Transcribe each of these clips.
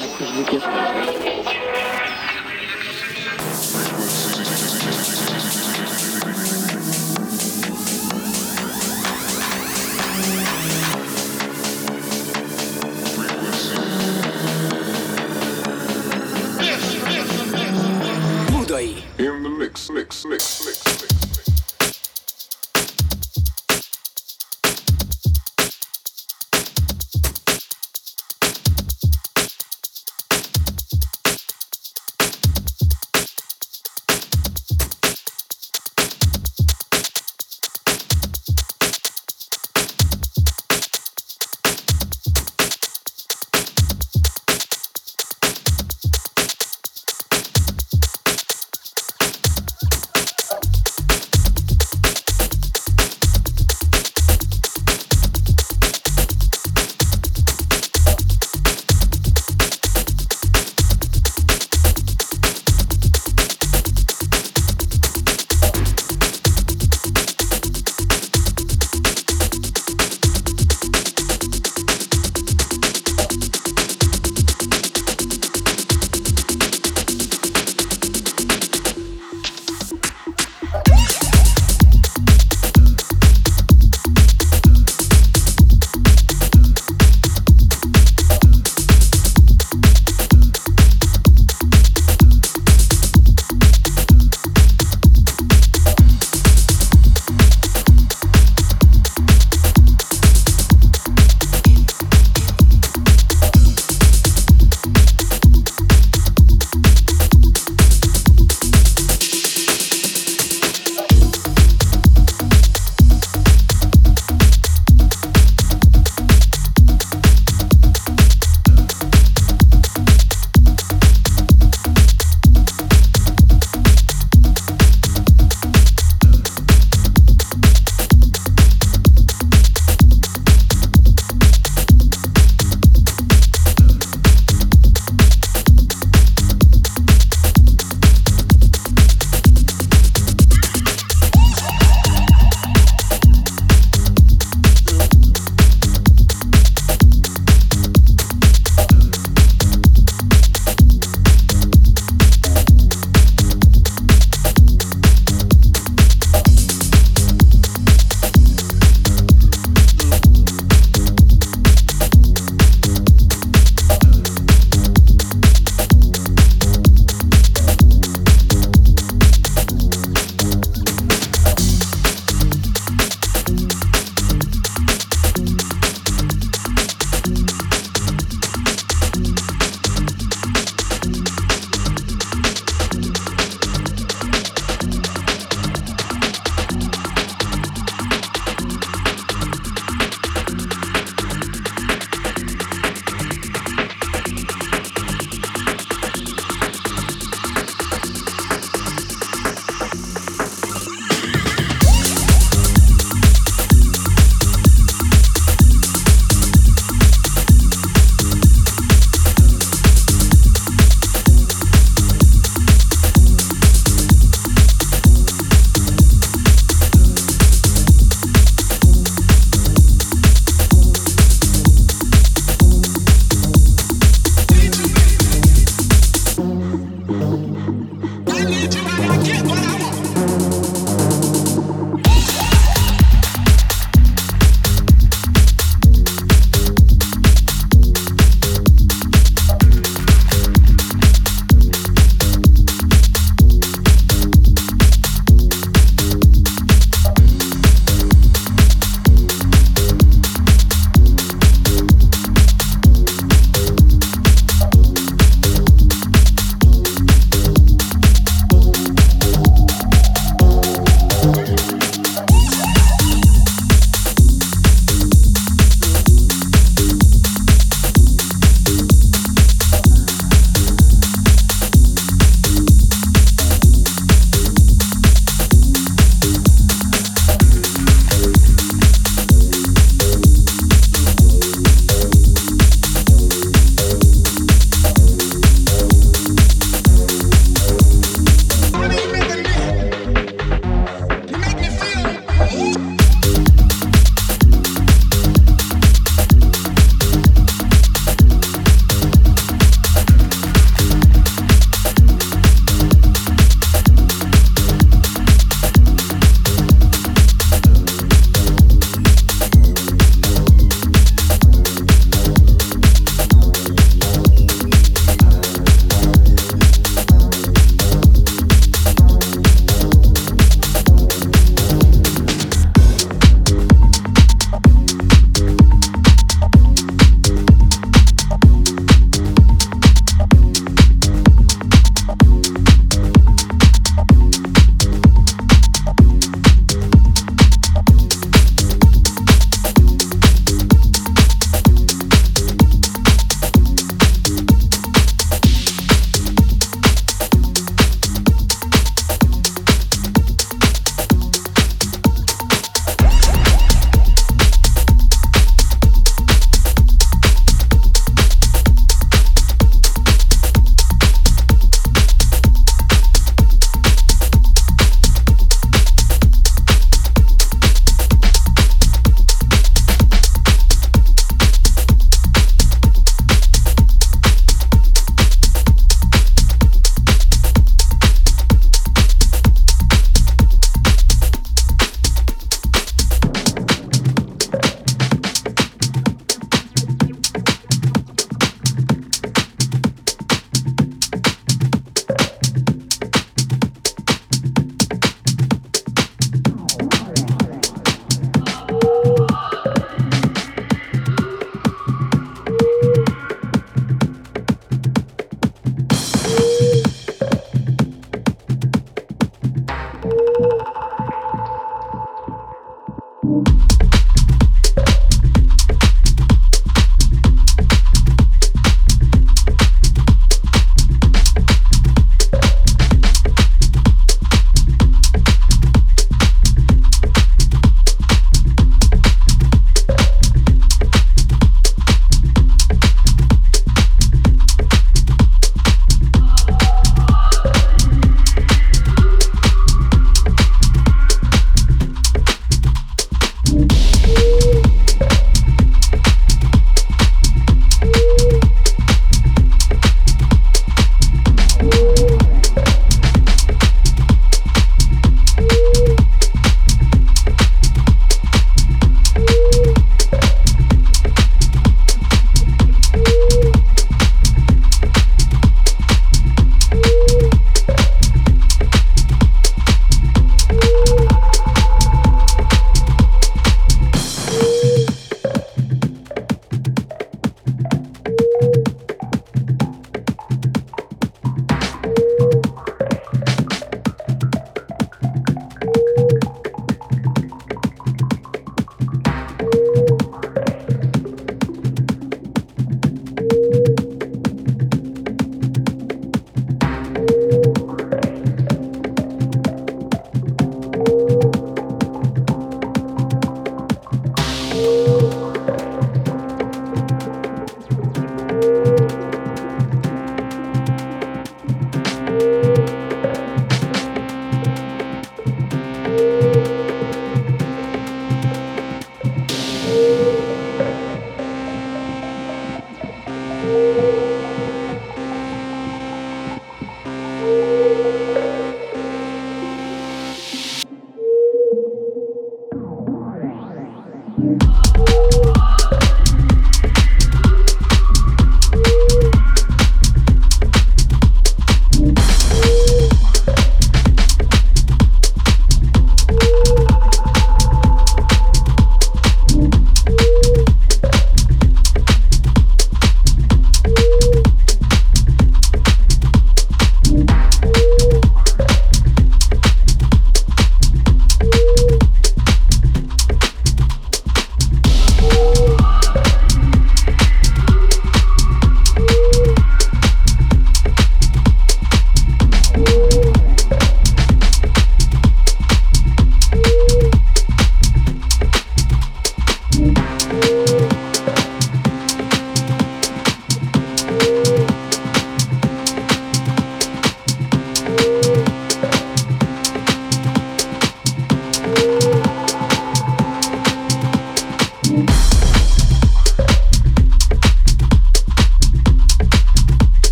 Muda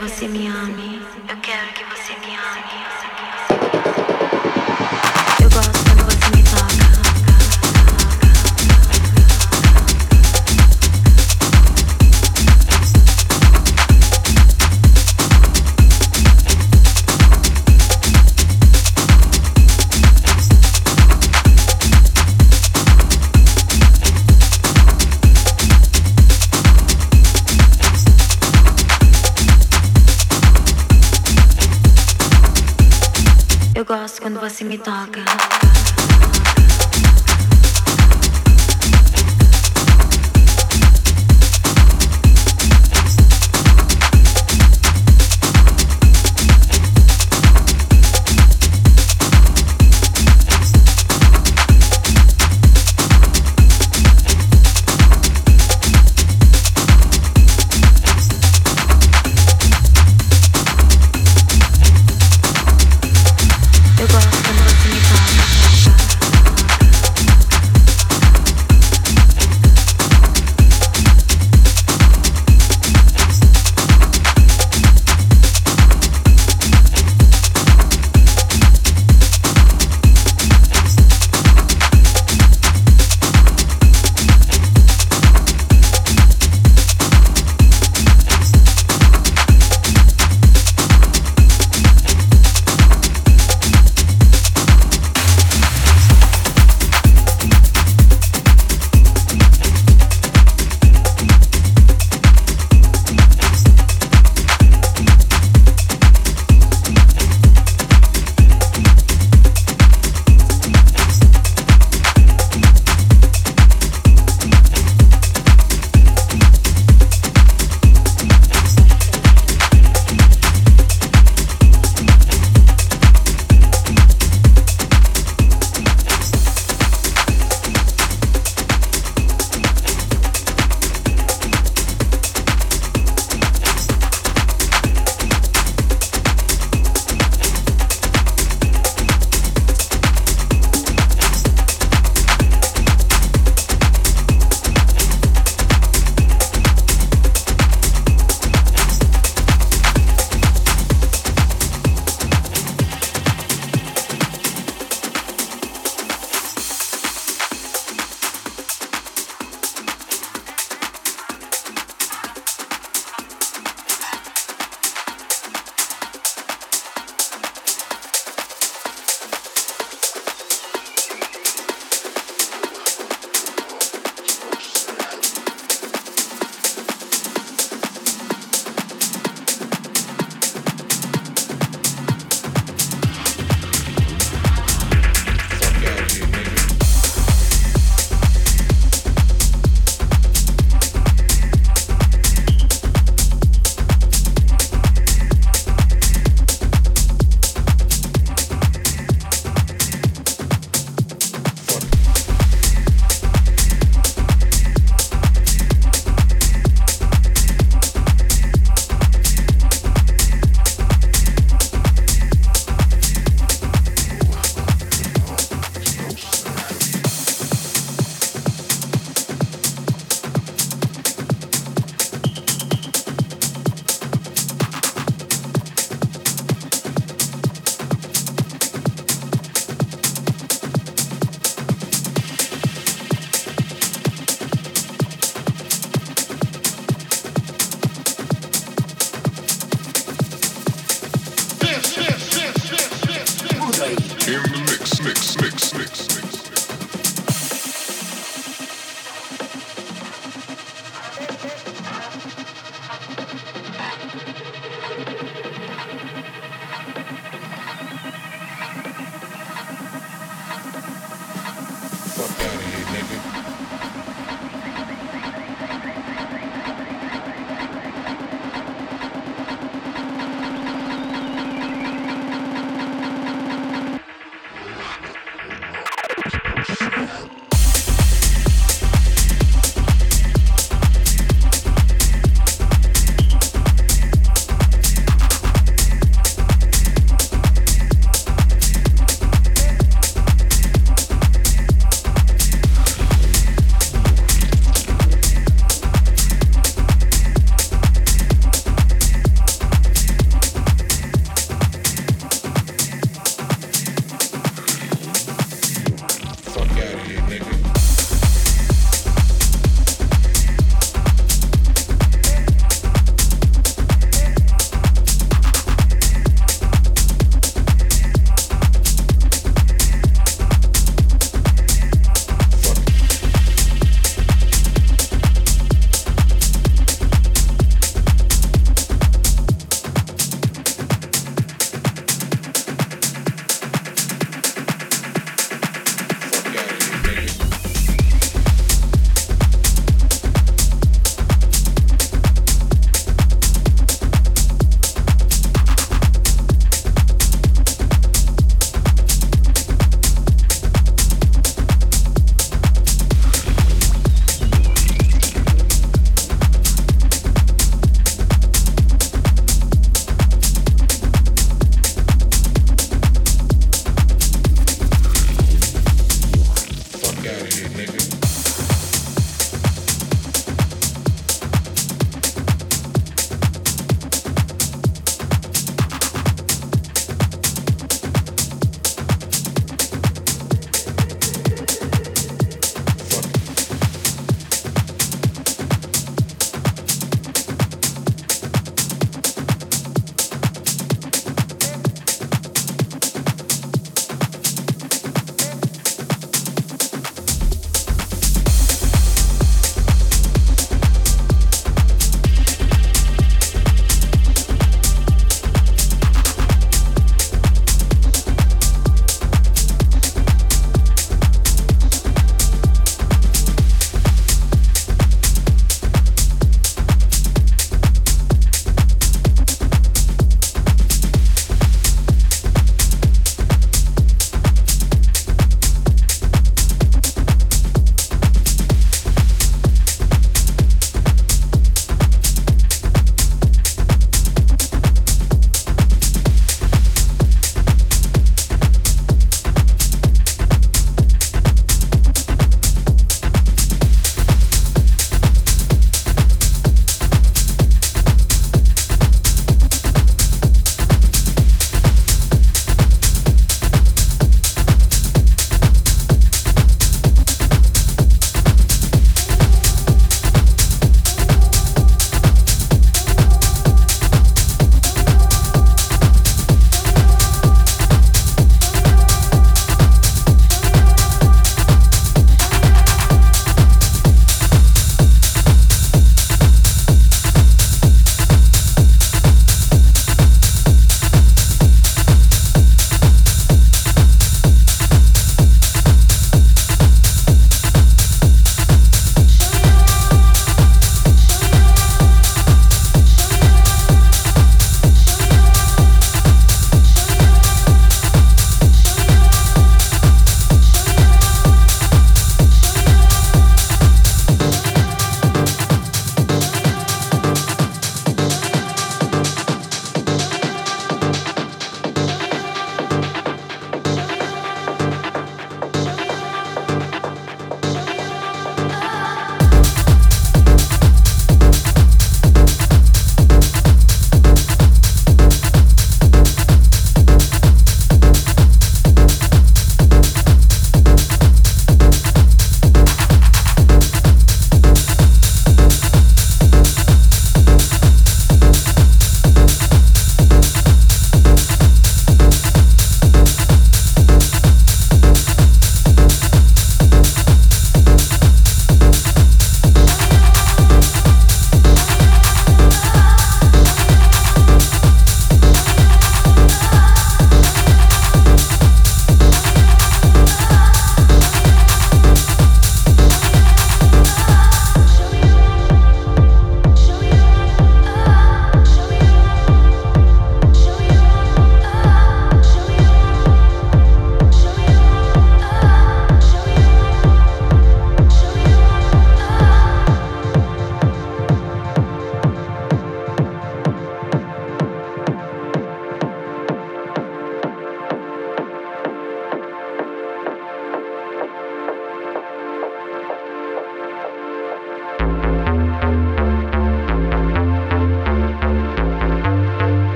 você me ame. Eu quero que você me ame. Você me toca.